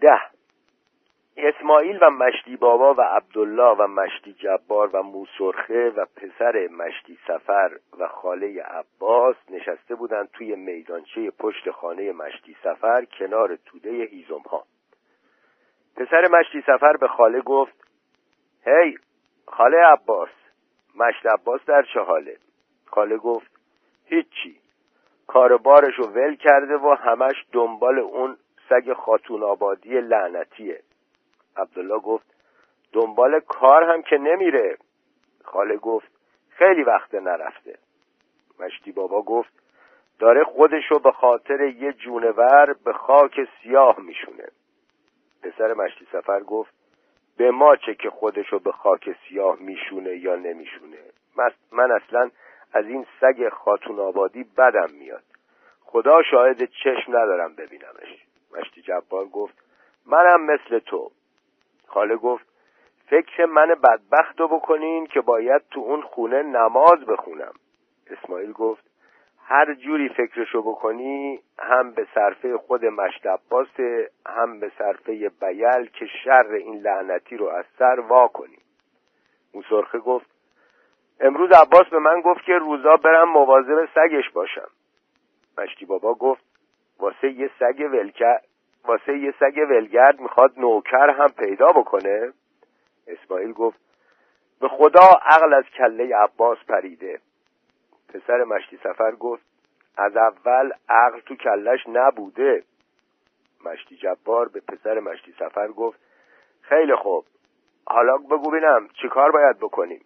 ده. اسماعیل و مشتی بابا و عبدالله و مشتی جبار و موسرخه و پسر مشتی سفر و خاله عباس نشسته بودند توی میدانچه پشت خانه مشتی سفر کنار توده هیزم ها پسر مشتی سفر به خاله گفت هی خاله عباس. مشت عباس در چه حاله خاله گفت هیچی. کار بارشو ول کرده و همش دنبال اون سگ خاتون آبادی لعنتیه. عبدالله گفت دنبال کار هم که نمیره. خاله گفت خیلی وقت نرفته. مشتی بابا گفت داره خودشو به خاطر یه جونور به خاک سیاه میشونه. پسر مشتی سفر گفت به ما چه که خودشو به خاک سیاه میشونه یا نمیشونه. من اصلا از این سگ خاتون آبادی بدم میاد. خدا شاهد چشم ندارم ببینمش. مشتی جبار گفت منم مثل تو. خاله گفت فکر من بدبخت رو بکنین که باید تو اون خونه نماز بخونم. اسماعیل گفت هر جوری فکرشو بکنی هم به صرفه خود مشت هم به صرفه بیل که شر این لعنتی رو از سر وا کنیم موسرخه گفت امروز عباس به من گفت که روزا برم مواظب سگش باشم. مشتی بابا گفت واسه یه سگ ولکر واسه یه سگ ولگرد می‌خواد نوکر هم پیدا بکنه؟ اسماعیل گفت به خدا عقل از کله عباس پریده. پسر مشتی سفر گفت از اول عقل تو کلش نبوده. مشتی جبار به پسر مشتی سفر گفت خیلی خوب حالا بگو بینم چیکار باید بکنیم.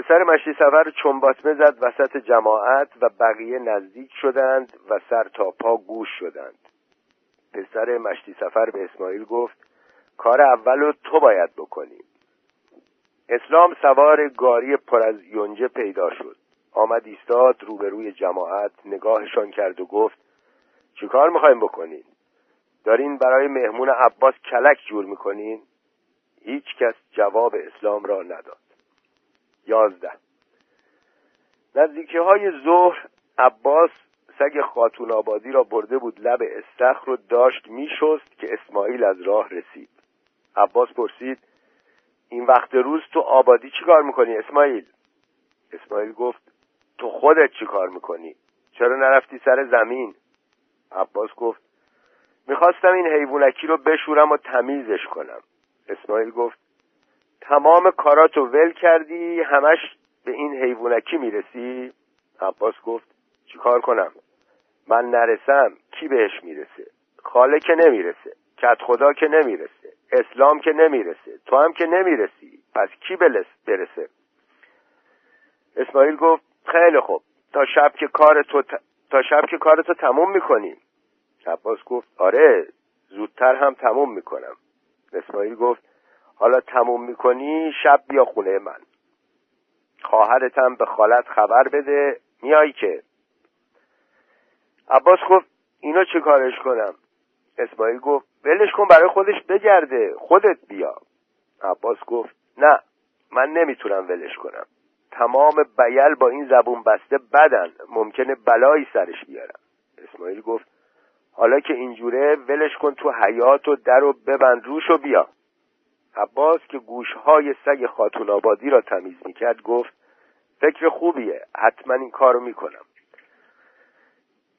پسر مشتی سفر چنباتمه زد وسط جماعت و بقیه نزدیک شدند و سر تا پا گوش شدند. پسر مشتی سفر به اسماعیل گفت کار اول تو باید بکنی. اسلام سوار گاری پر از یونجه پیدا شد. آمد ایستاد روبروی جماعت نگاهشان کرد و گفت چیکار می‌خوایم بکنین؟ دارین برای مهمون عباس کلک جور می‌کنین؟ هیچ کس جواب اسلام را نداد. یازده. نزدیکی های ظهر عباس سگ خاتون آبادی را برده بود لب استخر رو داشت میشست که اسماعیل از راه رسید. عباس پرسید این وقت روز تو آبادی چی کار می‌کنی اسماعیل؟ اسماعیل گفت تو خودت چی کار می‌کنی؟ چرا نرفتی سر زمین؟ عباس گفت می‌خواستم این حیوانکی رو بشورم و تمیزش کنم. اسماعیل گفت تمام کاراتو ول کردی همش به این حیوانکی می‌رسی؟ عباس گفت چیکار کنم؟ من نرسم کی بهش می‌رسه؟ خاله که نمی‌رسه کت خدا که نمی‌رسه اسلام که نمی‌رسه تو هم که نمی‌رسی پس کی برسه؟ اسماعیل گفت خیلی خوب تا شب که کار تو تا شب که کار تو تموم می‌کنیم عباس گفت آره زودتر هم تموم می‌کنم. اسماعیل گفت حالا تموم می‌کنی شب بیا خونه من. خواهرتم به خالت خبر بده. میای که؟ عباس گفت اینو چه کارش کنم؟ اسماعیل گفت ولش کن برای خودش بگرده. خودت بیا. عباس گفت نه من نمی‌تونم ولش کنم. تمام بیل با این زبون بسته بدن. ممکنه بلایی سرش بیارم. اسماعیل گفت حالا که اینجوره ولش کن تو حیات و در و ببند روش و بیا. عباس که گوشهای سگ خاتون آبادی را تمیز می‌کرد گفت فکر خوبیه حتما این کارو می‌کنم.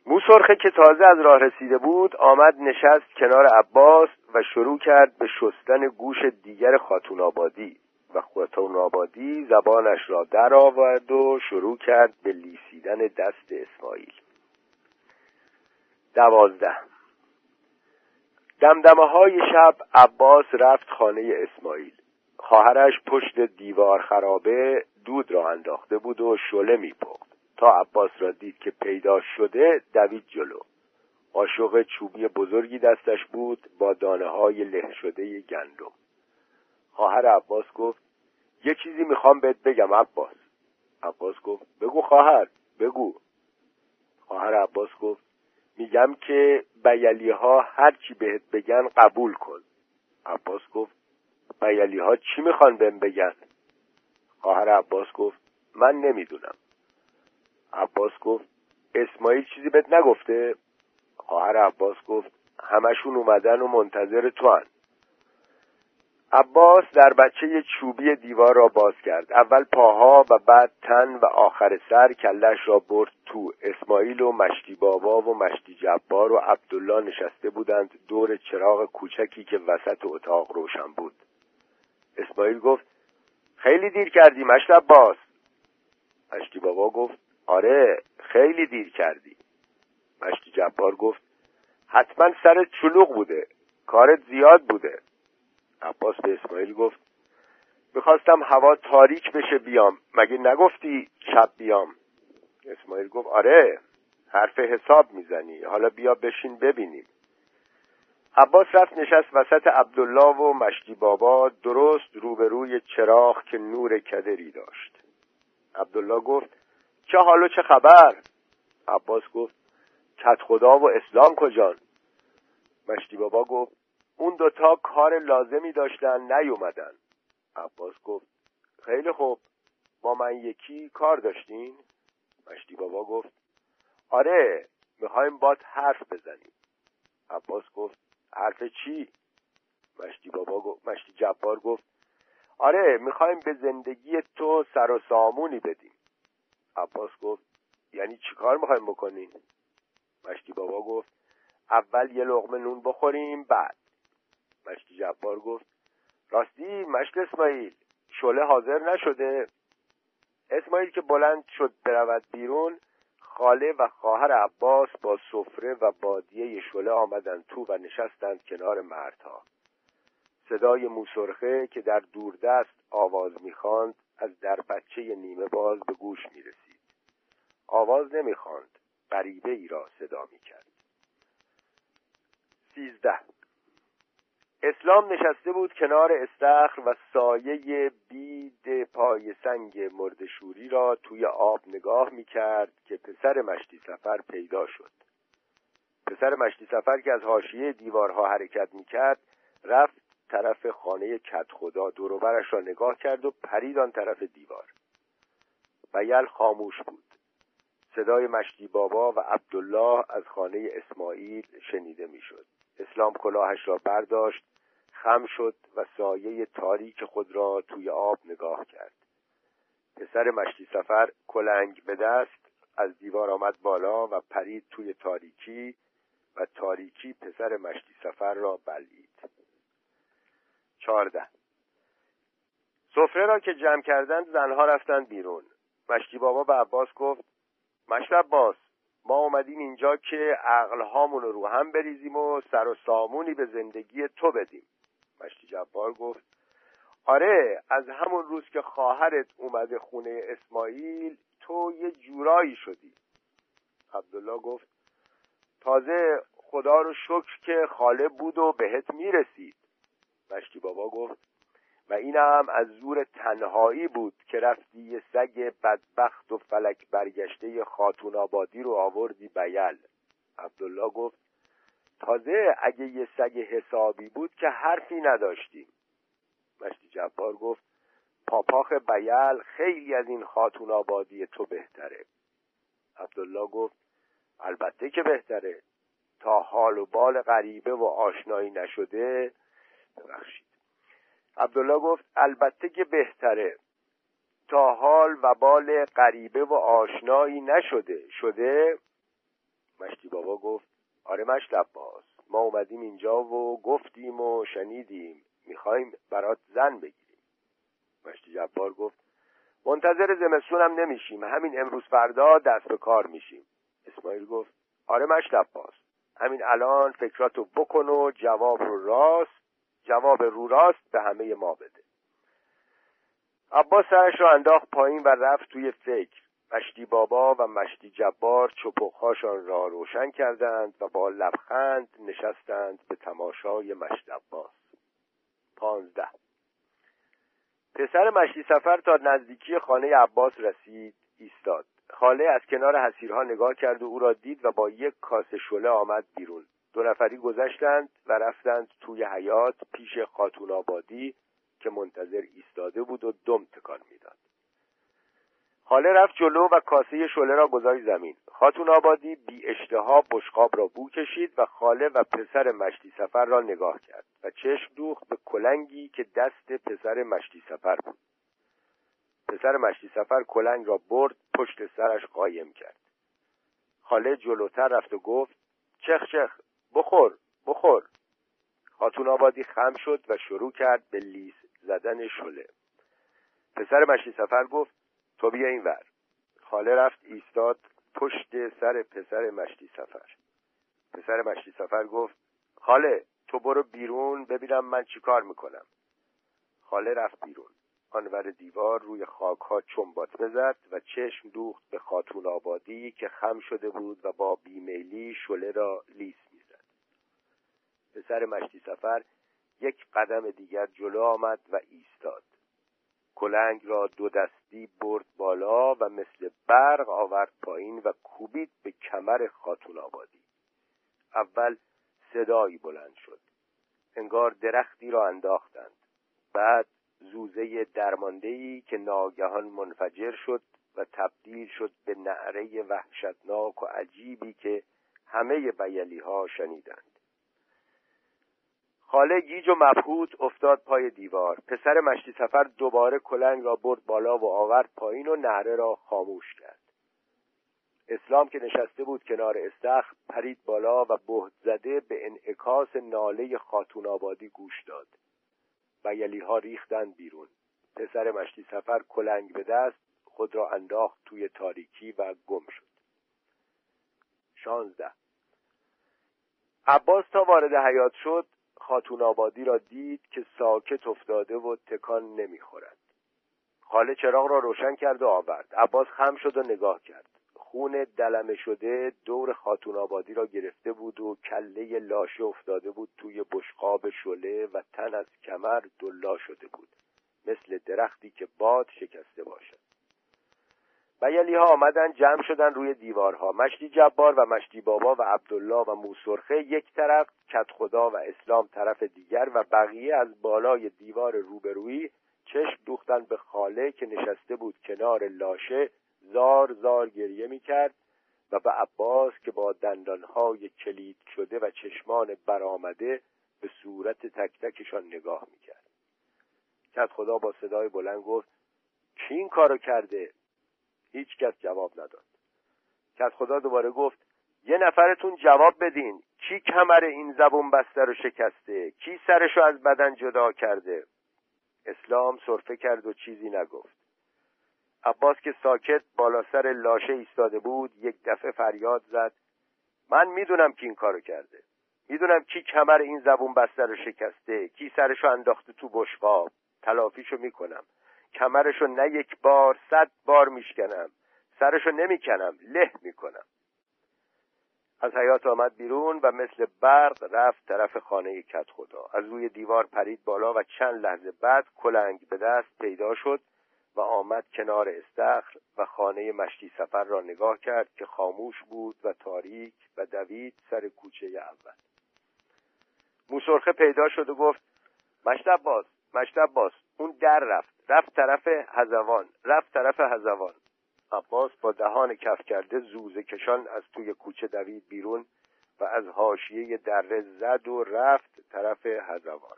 موسرخه که تازه از راه رسیده بود آمد نشست کنار عباس و شروع کرد به شستن گوش دیگر خاتون آبادی و خاتون آبادی زبانش را در آورد و شروع کرد به لیسیدن دست اسماعیل. دوازده دمدمه های شب عباس رفت خانه اسماعیل. خواهرش پشت دیوار خرابه دود را انداخته بود و شله میپخت. تا عباس را دید که پیدا شده دوید جلو. قاشق چوبی بزرگی دستش بود با دانه های له شده گندم. خواهر عباس گفت یه چیزی می‌خوام بهت بگم عباس. عباس گفت بگو خواهر بگو. خواهر عباس گفت میگم که بیلی ها هر چی بهت بگن قبول کن. عباس گفت بیلی ها چی می‌خوان بهم بگن؟ خواهر عباس گفت من نمی‌دونم. عباس گفت اسماعیل چیزی بهت نگفته؟ خواهر عباس گفت همشون اومدن و منتظر تو هن. عباس در بچه چوبی دیوار را باز کرد. اول پاها و بعد تن و آخر سر کلش را برد تو. اسماعیل و مشتی بابا و مشتی جبار و عبدالله نشسته بودند دور چراغ کوچکی که وسط اتاق روشن بود. اسماعیل گفت خیلی دیر کردی مشت عباس. مشتی بابا گفت آره خیلی دیر کردی. مشتی جبار گفت حتما سرت چلوغ بوده کارت زیاد بوده. عباس به اسماعیل گفت می‌خواستم هوا تاریک بشه بیام. مگه نگفتی شب بیام؟ اسماعیل گفت آره حرف حساب می‌زنی. حالا بیا بشین ببینیم. عباس رفت نشست وسط عبدالله و مشتی بابا درست روبروی چراغ که نور کدری داشت. عبدالله گفت چه حال و چه خبر؟ عباس گفت کت خدا و اسلام کجان؟ مشتی بابا گفت اون دوتا کار لازمی داشتن نیومدن. عباس گفت خیلی خوب. با من یکی کار داشتین؟ مشتی بابا گفت آره می‌خوایم باد حرف بزنیم. عباس گفت حرف چی؟ مشتی بابا گفت مشتی جبار گفت آره می‌خوایم به زندگی تو سر و سامونی بدیم. عباس گفت یعنی چیکار می‌خوایم بکنیم مشتی بابا گفت اول یه لغمه نون بخوریم بعد. مشتی جبار گفت راستی مشت اسماعیل شله حاضر نشده. اسماعیل که بلند شد برود بیرون خاله و خواهر عباس با سفره و بادیه شله آمدند تو و نشستند کنار مردها. صدای موسرخه که در دوردست آواز می‌خواند از در بچه نیمه باز به گوش می‌رسید. آواز نمی‌خواند غریبه ای را صدا می‌کرد. سیزده اسلام نشسته بود کنار استخر و سایه بید پای سنگ مردشوری را توی آب نگاه می کرد که پسر مشتی سفر پیدا شد. پسر مشتی سفر که از حاشیه دیوارها حرکت می کرد رفت طرف خانه کت خدا دوروبرش را نگاه کرد و پرید آن طرف دیوار. بیل خاموش بود. صدای مشتی بابا و عبدالله از خانه اسماعیل شنیده می‌شد. اسلام کلاهش را برداشت خم شد و سایه تاریک خود را توی آب نگاه کرد. پسر مشتی سفر کلنگ به دست از دیوار آمد بالا و پرید توی تاریکی و تاریکی پسر مشتی سفر را بلید چارده سفره را که جمع کردند زنها رفتند بیرون. مشتی بابا به عباس گفت مشت عباس ما اومدیم اینجا که عقلهامون رو هم بریزیم و سر و سامونی به زندگی تو بدیم. مشتی جبار گفت آره از همون روز که خواهرت اومده خونه اسماعیل تو یه جورایی شدی. عبدالله گفت تازه خدا رو شکر که خاله بود و بهت می‌رسید. مشتی بابا گفت و اینم از زور تنهایی بود که رفتی یه سگ بدبخت و فلک برگشته خاتون آبادی رو آوردی بیل. عبدالله گفت تازه اگه یه سگ حسابی بود که حرفی نداشتیم. مشتی جبار گفت پاپاخ بیل خیلی از این خاتون آبادی تو بهتره. عبدالله گفت البته که بهتره. تا حال و بال غریبه و آشنایی نشده ببخشید. عبدالله گفت البته که بهتره. تا حال و بال غریبه و آشنایی نشده شده؟ مشتی بابا گفت آره مشت عباس ما اومدیم اینجا و گفتیم و شنیدیم. می‌خوایم برات زن بگیریم. مشتی جبار گفت منتظر زمستونم نمیشیم. همین امروز فردا دست به کار میشیم. اسماعیل گفت آره مشت عباس. همین الان فکراتو بکن و جواب رو راست جواب رو راست به همه ما بده. عباس سرش را انداخت پایین و رفت توی فکر. مشتی بابا و مشتی جبار چپخهاشان را روشن کردند و با لبخند نشستند به تماشای مشت عباس. پانزده. پسر مشتی سفر تا نزدیکی خانه عباس رسید ایستاد. خاله از کنار حسیرها نگاه کرد و او را دید و با یک کاسه شله آمد بیرون. دو نفری گذشتند و رفتند توی حیات پیش خاتون آبادی که منتظر ایستاده بود و دم تکان می‌داد. خاله رفت جلو و کاسه شله را گذاشت زمین. خاتون آبادی بی اشتها بشقاب را بو کشید و خاله و پسر مشتی سفر را نگاه کرد و چشم دوخت به کلنگی که دست پسر مشتی سفر بود. پسر مشتی سفر کلنگ را برد پشت سرش قایم کرد. خاله جلوتر رفت و گفت چخ چخ بخور بخور. خاتون آبادی خم شد و شروع کرد به لیس زدن شله پسر مشتی سفر گفت تو بیا این ور. خاله رفت ایستاد پشت سر پسر مشتی سفر. پسر مشتی سفر گفت خاله تو برو بیرون ببینم من چیکار می‌کنم. خاله رفت بیرون. آنور دیوار روی خاک ها چنبات بزد و چشم دوخت به خاتون آبادی که خم شده بود و با بیمیلی شله را لیس می‌زد. پسر مشتی سفر یک قدم دیگر جلو آمد و ایستاد. کلنگ را دو دستی برد بالا و مثل برق آورد پایین و کوبید به کمر خاتون آبادی. اول صدایی بلند شد. انگار درختی را انداختند. بعد زوزه درماندهی که ناگهان منفجر شد و تبدیل شد به نعره وحشتناک و عجیبی که همه بیلی ها شنیدند. خاله گیج و مبهوت افتاد پای دیوار. پسر مشتی سفر دوباره کلنگ را برد بالا و آورد پایین و نهره را خاموش کرد. اسلام که نشسته بود کنار استخر پرید بالا و بهت زده به انعکاس ناله خاتون آبادی گوش داد. بیلی ها ریختند بیرون. پسر مشتی سفر کلنگ به دست خود را انداخت توی تاریکی و گم شد. شانزده. عباس تا وارد حیات شد خاتون آبادی را دید که ساکت افتاده و تکان نمی‌خورد. خاله چراغ را روشن کرد و آورد. عباس خم شد و نگاه کرد. خون دلمه شده دور خاتون آبادی را گرفته بود و کله لاشه افتاده بود توی بشقاب شله و تن از کمر دلا شده بود. مثل درختی که باد شکسته باشد. بیلی ها آمدن جمع شدن روی دیوارها. مشتی جبار و مشتی بابا و عبدالله و موسرخه یک طرف کت خدا و اسلام طرف دیگر و بقیه از بالای دیوار روبرویی چشم دوختن به خاله که نشسته بود کنار لاشه زار زار گریه می‌کرد و به عباس که با دندانهای کلید شده و چشمان برآمده به صورت تک تکشان نگاه می‌کرد. کت خدا با صدای بلند گفت کی این کارو کرده؟ هیچ کس جواب نداد. کت خدا دوباره گفت یه نفرتون جواب بدین. کی کمر این زبون بسته رو شکسته؟ کی سرشو از بدن جدا کرده؟ اسلام صرفه کرد و چیزی نگفت. عباس که ساکت بالا سر لاشه ایستاده بود یک دفعه فریاد زد من می‌دونم کی این کارو کرده. می‌دونم کی کمر این زبون بسته رو شکسته کی سرشو انداخته تو بشقاب. تلافیشو می‌کنم. کمرشو نه یک بار صد بار میشکنم. سرشو نمی‌کنم له می‌کنم. از حیات آمد بیرون و مثل برق رفت طرف خانه کت خدا. از روی دیوار پرید بالا و چند لحظه بعد کلنگ به دست پیدا شد و آمد کنار استخر و خانه مشتی سفر را نگاه کرد که خاموش بود و تاریک و دوید سر کوچه اول. موسرخه پیدا شد و گفت مشتب باز مشتب باز اون در رفت. رفت طرف هزوان رفت طرف هزوان عباس با دهان کف کرده زوزه کشان از توی کوچه دوید بیرون و از حاشیه دره زد و رفت طرف هزوان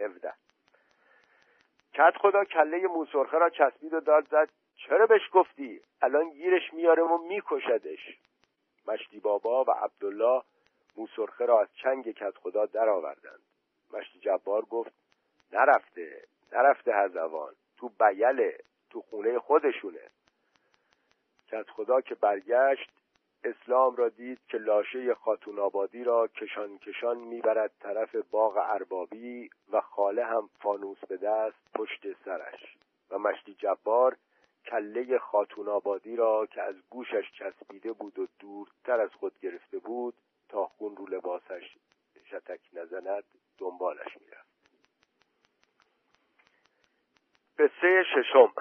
هفده. کت خدا کله موسرخه را چسبید و داد زد چرا بهش گفتی؟ الان گیرش میاره و میکشدش. مشتی بابا و عبدالله موسرخه را از چنگ کت خدا درآوردند. مشتی جبار گفت نرفته. نرفته هزوان تو بیله تو خونه خودشونه. کت خدا که برگشت اسلام را دید که لاشه خاتون آبادی را کشان کشان می‌برد طرف باغ اربابی و خاله هم فانوس به دست پشت سرش. و مشتی جبار کله خاتون آبادی را که از گوشش چسبیده بود و دورتر از خود گرفته بود تا خون رو لباسش شتک نزند دنبالش می‌رفت. قصه ششم.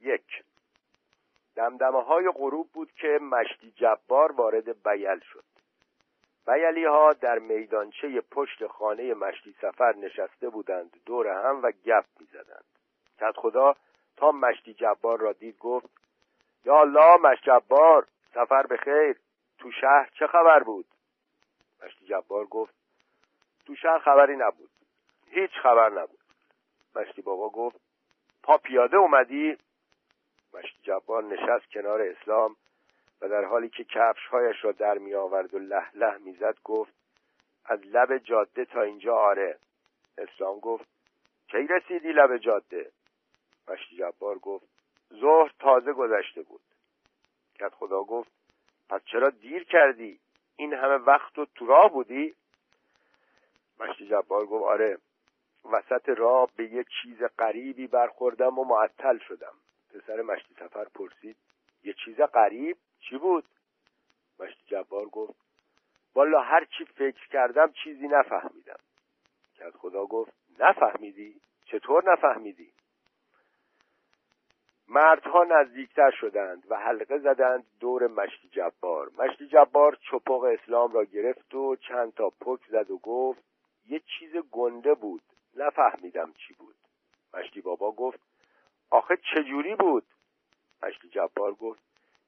یک. دمدمه های غروب بود که مشتی جبار وارد بیل شد. بیلی ها در میدانچه پشت خانه مشتی سفر نشسته بودند دور هم و گپ می زدند کت خدا تا مشتی جبار را دید گفت یا الله مشتی جبار سفر به خیر تو شهر چه خبر بود؟ مشتی جبار گفت تو شهر خبری نبود هیچ خبر نبود. مشتی بابا گفت پا پیاده اومدی؟ مشتی جبار نشست کنار اسلام و در حالی که کفشهایش را در می آورد و له له می‌زد گفت از لب جاده تا اینجا آره. اسلام گفت کی رسیدی لب جاده؟ مشتی جبار گفت ظهر تازه گذشته بود. کت خدا گفت پس چرا دیر کردی؟ این همه وقت تو راه بودی. مشتی جبار گفت آره. وسط راه به یه چیز غریبی برخوردم و معطل شدم. پسر مشتی سفر پرسید یه چیز غریب؟ چی بود؟ مشتی جبار گفت والا هر چی فکر کردم چیزی نفهمیدم. که از خدا گفت نفهمیدی؟ چطور نفهمیدی؟ مردها نزدیکتر شدند و حلقه زدند دور مشتی جبار. مشتی جبار چپق اسلام را گرفت و چند تا پک زد و گفت یه چیز گنده بود. نفهمیدم چی بود. مشتی بابا گفت آخه چجوری بود؟ مشتی جبار گفت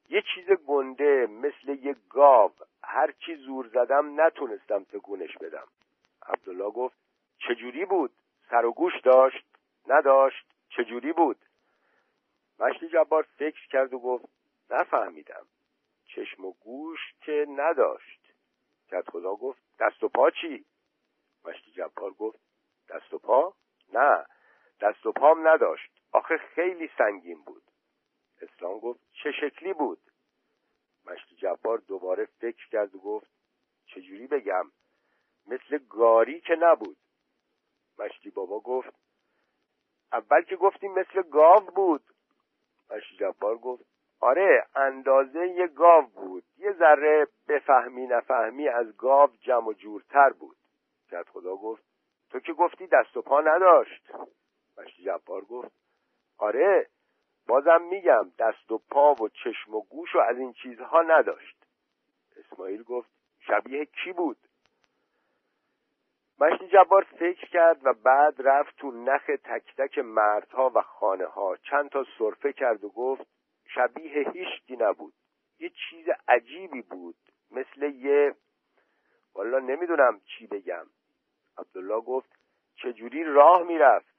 یه چیز گنده مثل یه گاو هر چی زور زدم نتونستم تکونش بدم. عبدالله گفت چجوری بود؟ سر و گوش داشت؟ نداشت؟ چجوری بود؟ مشتی جبار فکر کرد و گفت نفهمیدم. چشم و گوش که نداشت. کت خدا گفت دست و پا چی؟ مشتی جبار گفت دست و پا؟ نه دست و پام نداشت. آخه خیلی سنگین بود. اسلام گفت چه شکلی بود؟ مشتی جبار دوباره فکر کرد و گفت چجوری بگم؟ مثل گاری که نبود. مشتی بابا گفت اول که گفتیم مثل گاو بود. مشتی جبار گفت آره اندازه یه گاو بود. یه ذره بفهمی نفهمی از گاو جمع جورتر بود. کت خدا گفت تو که گفتی دست و پا نداشت. مشتی جبار گفت آره بازم میگم دست و پا و چشم و گوش و از این چیزها نداشت. اسماعیل گفت شبیه کی بود؟ مشتی جبار فکر کرد و بعد رفت تو نخ تک تک مردها و خانه ها چند تا صرفه کرد و گفت شبیه هیچکی نبود. یه چیز عجیبی بود. مثل یه والا نمی‌دونم چی بگم. عبدالله گفت چجوری راه می‌رفت؟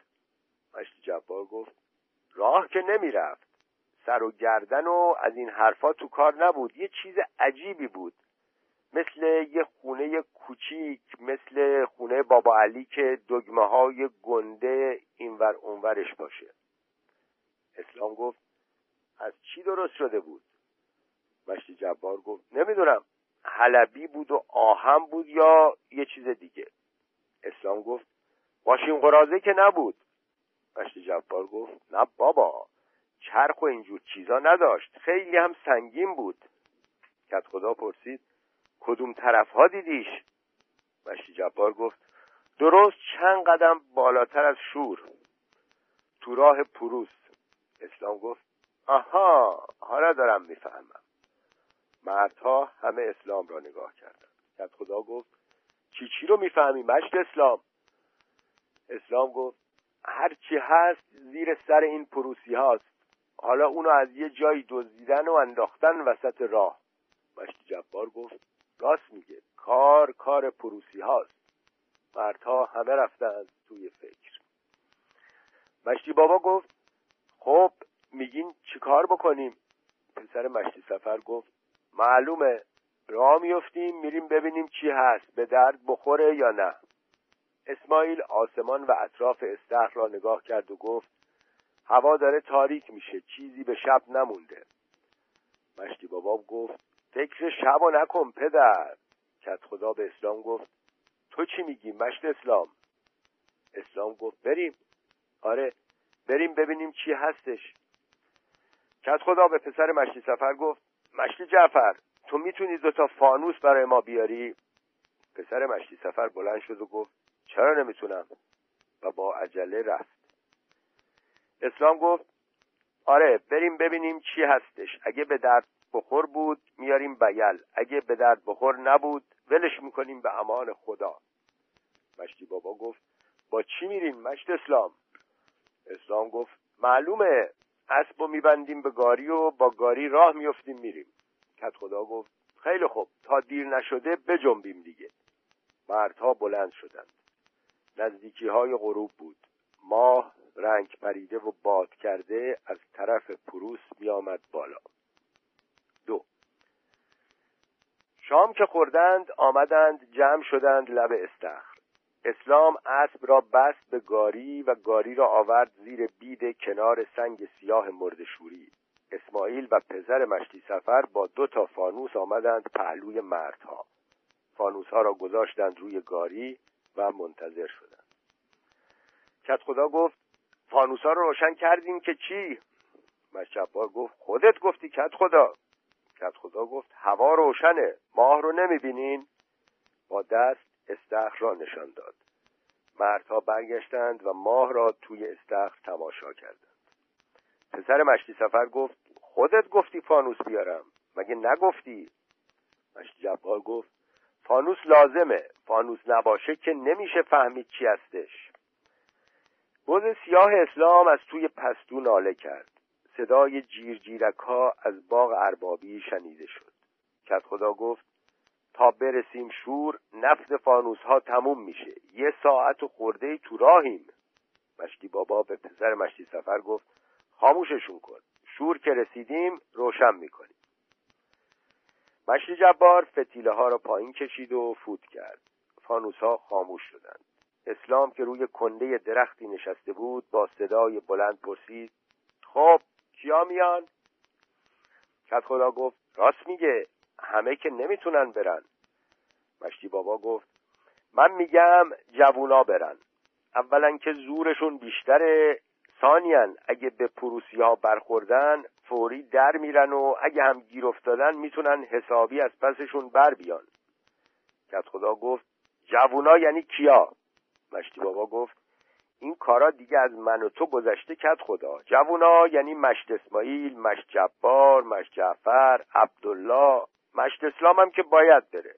مشتی جبار گفت راه که نمی‌رفت. سر و گردن و از این حرفا تو کار نبود. یه چیز عجیبی بود. مثل یه خونه کوچیک مثل خونه بابا علی که دگمه های گنده اینور اونورش باشه. اسلام گفت از چی درست شده بود؟ مشتی جبار گفت نمی‌دونم حلبی بود و آهم بود یا یه چیز دیگه. اسلام گفت ماشین قرازه که نبود. مشتی جبار گفت نه بابا چرخ و اینجور چیزا نداشت خیلی هم سنگین بود. کت خدا پرسید کدوم طرف ها دیدیش؟ مشتی جبار گفت درست چند قدم بالاتر از شور. تو راه پروس. اسلام گفت آها حالا دارم می‌فهمم. مردها همه اسلام را نگاه کردند. کت خدا گفت چی چی رو می‌فهمی مشت اسلام؟ اسلام گفت هر چی هست زیر سر این پروسی هاست. حالا اونو از یه جایی دزدیدن و انداختن وسط راه. مشتی جبار گفت راست میگه کار کار پروسی هاست. مردها همه رفتن توی فکر. مشتی بابا گفت خب میگین چیکار بکنیم؟ پسر مشتی سفر گفت معلومه راه میفتیم میریم ببینیم چی هست به درد بخوره یا نه. اسماعیل آسمان و اطراف استخر را نگاه کرد و گفت هوا داره تاریک میشه چیزی به شب نمونده. مشتی بابا گفت فکر شب و نکن پدر. کت خدا به اسلام گفت تو چی میگی مشت اسلام؟ اسلام گفت بریم. آره بریم ببینیم چی هستش. کت خدا به پسر مشتی سفر گفت مشتی جعفر. تو می‌تونی دوتا فانوس برای ما بیاری؟ پسر مشتی سفر بلند شد و گفت چرا نمی‌تونم؟ و با عجله رفت. اسلام گفت آره بریم ببینیم چی هستش. اگه به درد بخور بود میاریم بیل. اگه به درد بخور نبود ولش می‌کنیم به امان خدا. مشتی بابا گفت با چی میریم مشت اسلام؟ اسلام گفت معلومه. اسب و میبندیم به گاری و با گاری راه میفتیم میریم. کت خدا گفت خیلی خوب تا دیر نشده بجنبیم دیگه. مردها بلند شدند. نزدیکی های غروب بود. ماه رنگ پریده و باد کرده از طرف پروس می آمد بالا. دو. شام که خوردند آمدند جمع شدند لب استخر. اسلام اسب را بست به گاری و گاری را آورد زیر بید کنار سنگ سیاه مردشوری اسماعیل و پسر مشتی سفر با دو تا فانوس آمدند پهلوی مردها. فانوس ها را گذاشتند روی گاری و منتظر شدند. کت خدا گفت فانوس ها رو روشن کردیم که چی؟ مشجبار گفت خودت گفتی کت خدا. کت خدا گفت هوا روشنه ماه رو نمی‌بینین؟ با دست استخر را نشان داد. مردها برگشتند و ماه را توی استخر تماشا کردند. پسر مشتی سفر گفت خودت گفتی فانوس بیارم. مگه نگفتی؟ مشتی جبار گفت فانوس لازمه فانوس نباشه که نمیشه فهمید چی هستش. بز سیاه اسلام از توی پستو ناله کرد. صدای جیر جیرک ها از باغ اربابی شنیده شد. کت خدا گفت تا برسیم شور نفت فانوس ها تموم میشه. یه ساعت و خورده تو راهیم. مشتی بابا به پسر مشتی سفر گفت خاموششون کن. شور که رسیدیم روشن می‌کنیم. مشتی جبار فتیله ها را پایین کشید و فوت کرد. فانوس ها خاموش شدند. اسلام که روی کنده درختی نشسته بود با صدای بلند پرسید خب کیا میان؟ کت خدا گفت راست میگه همه که نمی‌تونن برن. مشتی بابا گفت من میگم جوونا برن. اولا که زورشون بیشتره ثانیان اگه به پروسی ها برخوردن فوری در میرن و اگه هم گیر افتادن می‌تونن حسابی از پسشون بر بیان. کت خدا گفت جوونا یعنی کیا؟ مشتی بابا گفت این کارا دیگه از من و تو گذشته کت خدا. جوونا یعنی مشت اسماعیل مشت جبار مشت جعفر عبدالله. مشت اسلام هم که باید بره.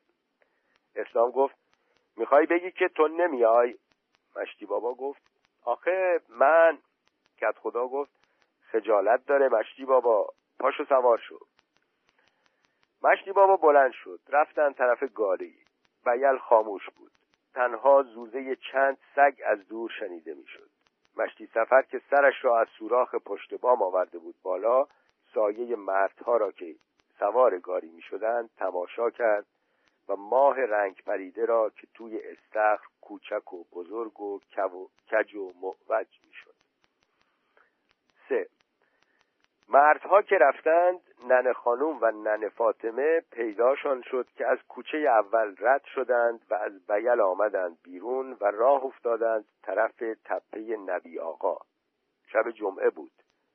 اسلام گفت می‌خوای بگی که تو نمیای؟ مشتی بابا گفت آخه من کت خدا گفت خجالت داره. مشتی بابا پاشو سوار شو. مشتی بابا بلند شد. رفتن طرف گاری بیل خاموش بود. تنها زوزه چند سگ از دور شنیده می‌شد. مشتی سفر که سرش را از سوراخ پشت بام آورده بود بالا سایه مردها را که سوار گاری می شدند تماشا کرد و ماه رنگ پریده را که توی استخر کوچک و بزرگ و کج و معوج می شد سه. مردها که رفتند نن خانوم و نن فاطمه پیداشان شد که از کوچه اول رد شدند و از بیل آمدند بیرون و راه افتادند طرف تپه نبی آقا. شب جمعه بود.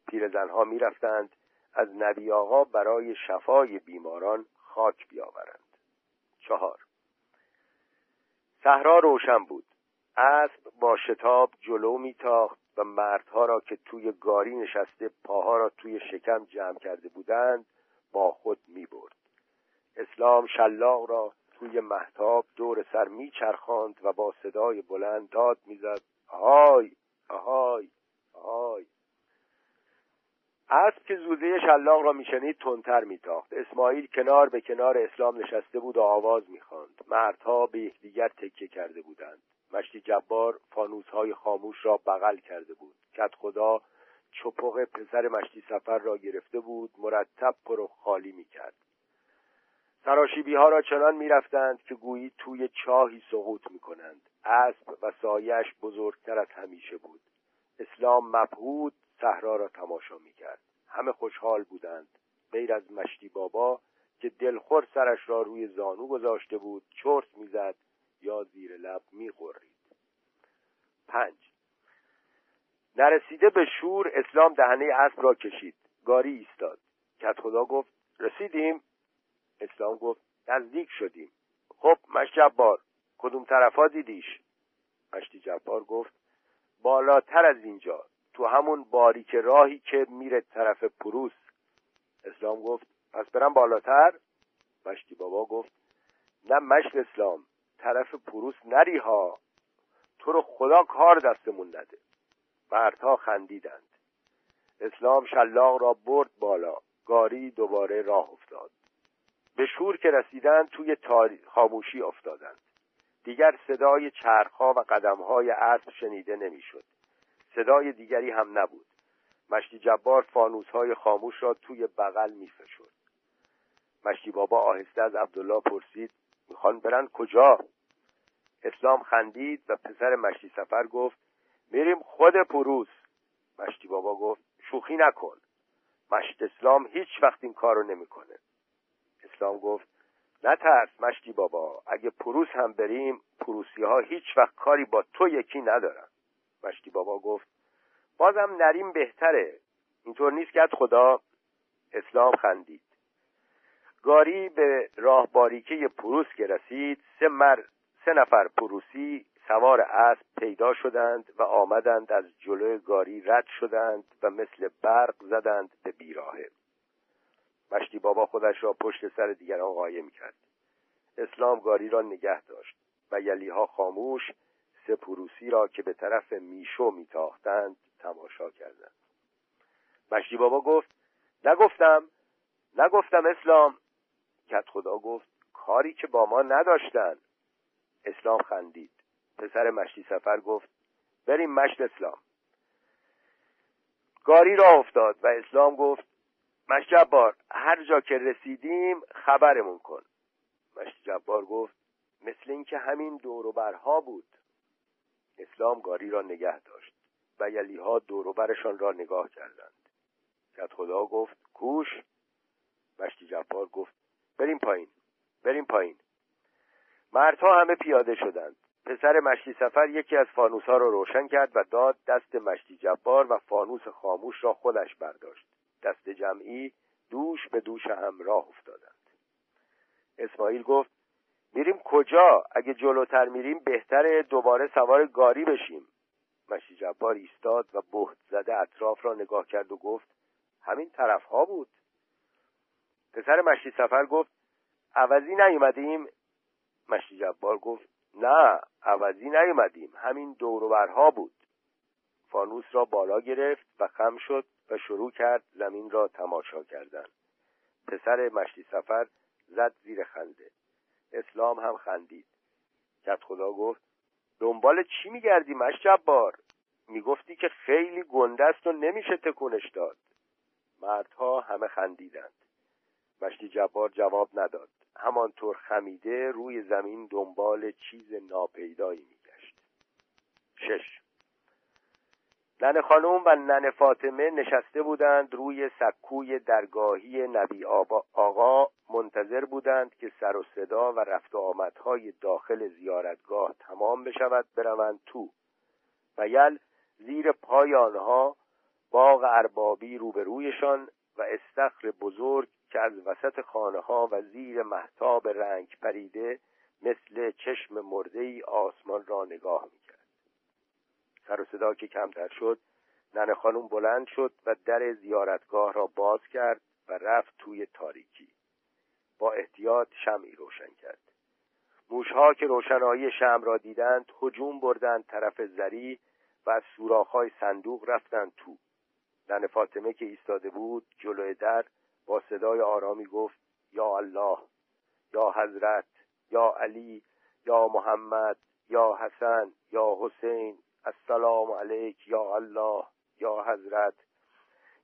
پیرزنها می‌رفتند. از نبی آقا برای شفای بیماران خاک بیاورند. چهار. صحرا روشن بود. اسب با شتاب جلو میتاخت. و مردها را که توی گاری نشسته پاها را توی شکم جمع کرده بودند با خود می برد اسلام شلاق را توی محتاب دور سر میچرخاند و با صدای بلند داد می‌زد آهای! آهای! آهای! اسب که زوزه شلاق را میشنید تندتر میتاخت. اسماعیل کنار به کنار اسلام نشسته بود و آواز می‌خواند. مردها به یکدیگر تکیه کرده بودند. مشتی جبار فانوس های خاموش را بغل کرده بود. کت خدا چپق پسر مشتی سفر را گرفته بود مرتب پرو خالی می‌کرد. سراشیبی ها را چنان می‌رفتند که گویی توی چاهی سقوط می‌کنند. اسب و سایش بزرگتر از همیشه بود. اسلام مبهود صحرا را تماشا می‌کرد. همه خوشحال بودند. غیر از مشتی بابا که دلخور سرش را روی زانو گذاشته بود چرت می‌زد یا زیر لب می‌خورید. پنج. نرسیده به شور اسلام دهنه اسب را کشید. گاری ایستاد. کت خدا گفت رسیدیم. اسلام گفت نزدیک شدیم. خب مشت جبار کدوم طرفا دیدیش؟ مشتی جبار گفت بالاتر از اینجا تو همون باریک راهی که میره طرف پروس. اسلام گفت پس برم بالاتر؟ مشتی بابا گفت نه مشت اسلام. طرف پروس نری ها. تو رو خدا کار دستمون نده. مردها خندیدند. اسلام شلاق را برد بالا. گاری دوباره راه افتاد. به شور که رسیدند توی خاموشی افتادند. دیگر صدای چرخها و قدمهای اسب شنیده نمی‌شد. صدای دیگری هم نبود. مشتی جبار فانوسهای خاموش را توی بغل میفشد مشتی بابا آهسته از عبدالله پرسید می‌خوان برن کجا؟ اسلام خندید و پسر مشتی سفر گفت میریم خود پروس مشتی بابا گفت شوخی نکن. مشت اسلام هیچ وقت این کارو نمی‌کنه. اسلام گفت نترس مشتی بابا اگه پروس هم بریم پروسی ها هیچ وقت کاری با تو یکی ندارن. مشتی بابا گفت بازم نریم بهتره. اینطور نیست که خدا. اسلام خندید. گاری به راه باریکه پروس که رسید سه, مر... سه نفر پروسی سوار اسب پیدا شدند و آمدند از جلوی گاری رد شدند و مثل برق زدند به بیراهه. مشتی بابا خودش را پشت سر دیگران قایم کرد. اسلام گاری را نگه داشت. و یلیها خاموش سپروسی را که به طرف میشو میتاختند تماشا کردند. مشتی بابا گفت نگفتم نگفتم اسلام. کت خدا گفت کاری که با ما نداشتن. اسلام خندید. پسر مشتی سفر گفت بریم مشت اسلام. گاری را افتاد و اسلام گفت مشت جبار هر جا که رسیدیم خبرمون کن. مشت جبار گفت مثل اینکه همین دوروبرها بود. اسلام گاری را نگه داشت و یلیها دوروبرشان را نگاه کردند. کت خدا گفت کوش. مشتی جبار گفت بریم پایین بریم پایین. مردها همه پیاده شدند. پسر مشتی سفر یکی از فانوس ها را روشن کرد و داد دست مشتی جبار و فانوس خاموش را خودش برداشت. دست جمعی دوش به دوش هم راه افتادند. اسماعیل گفت میریم کجا؟ اگه جلوتر میریم بهتره دوباره سوار گاری بشیم. مشتی جبار ایستاد و بهت زده اطراف را نگاه کرد و گفت همین طرف ها بود. پسر مشتی سفر گفت عوضی نیومدیم. مشتی جبار گفت نه عوضی نیومدیم همین دوروبرها بود. فانوس را بالا گرفت و خم شد و شروع کرد زمین را تماشا کردن. پسر مشتی سفر زد زیر خنده. اسلام هم خندید. کت خدا گفت دنبال چی میگردی مش جبار؟ می‌گفتی که خیلی گنده است و نمیشه تکونش داد. مردها همه خندیدند. مشتی جبار جواب نداد. همانطور خمیده روی زمین دنبال چیز ناپیدایی میگشت. شش. نن خانم و نن فاطمه نشسته بودند روی سکوی درگاهی نبی آقا. منتظر بودند که سر و صدا و رفت و آمدهای داخل زیارتگاه تمام بشود بروند تو. و یل زیر پای آنها باغ اربابی روبرویشان و استخر بزرگ که از وسط خانه ها و زیر محتاب رنگ پریده مثل چشم مرده ای آسمان را نگاه می‌کرد. سر و صدا که کمتر شد نن خانم بلند شد و در زیارتگاه را باز کرد و رفت توی تاریکی. با احتیاط شمعی روشن کرد. موشها که روشنایی شم را دیدند هجوم بردند طرف زری و از سوراخهای صندوق رفتند تو. نن فاطمه که ایستاده بود جلوی در با صدای آرامی گفت یا الله یا حضرت یا علی یا محمد یا حسن یا حسین السلام علیک یا الله یا حضرت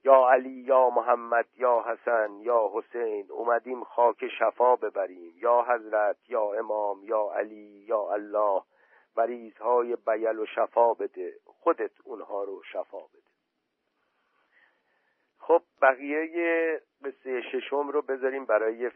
یا علی یا محمد یا حسن یا حسین اومدیم خاک شفا ببریم یا حضرت یا امام یا علی یا الله مریضهای بیل و شفا بده خودت اونها رو شفا بده. خب بقیه قصه ششم رو بذاریم برای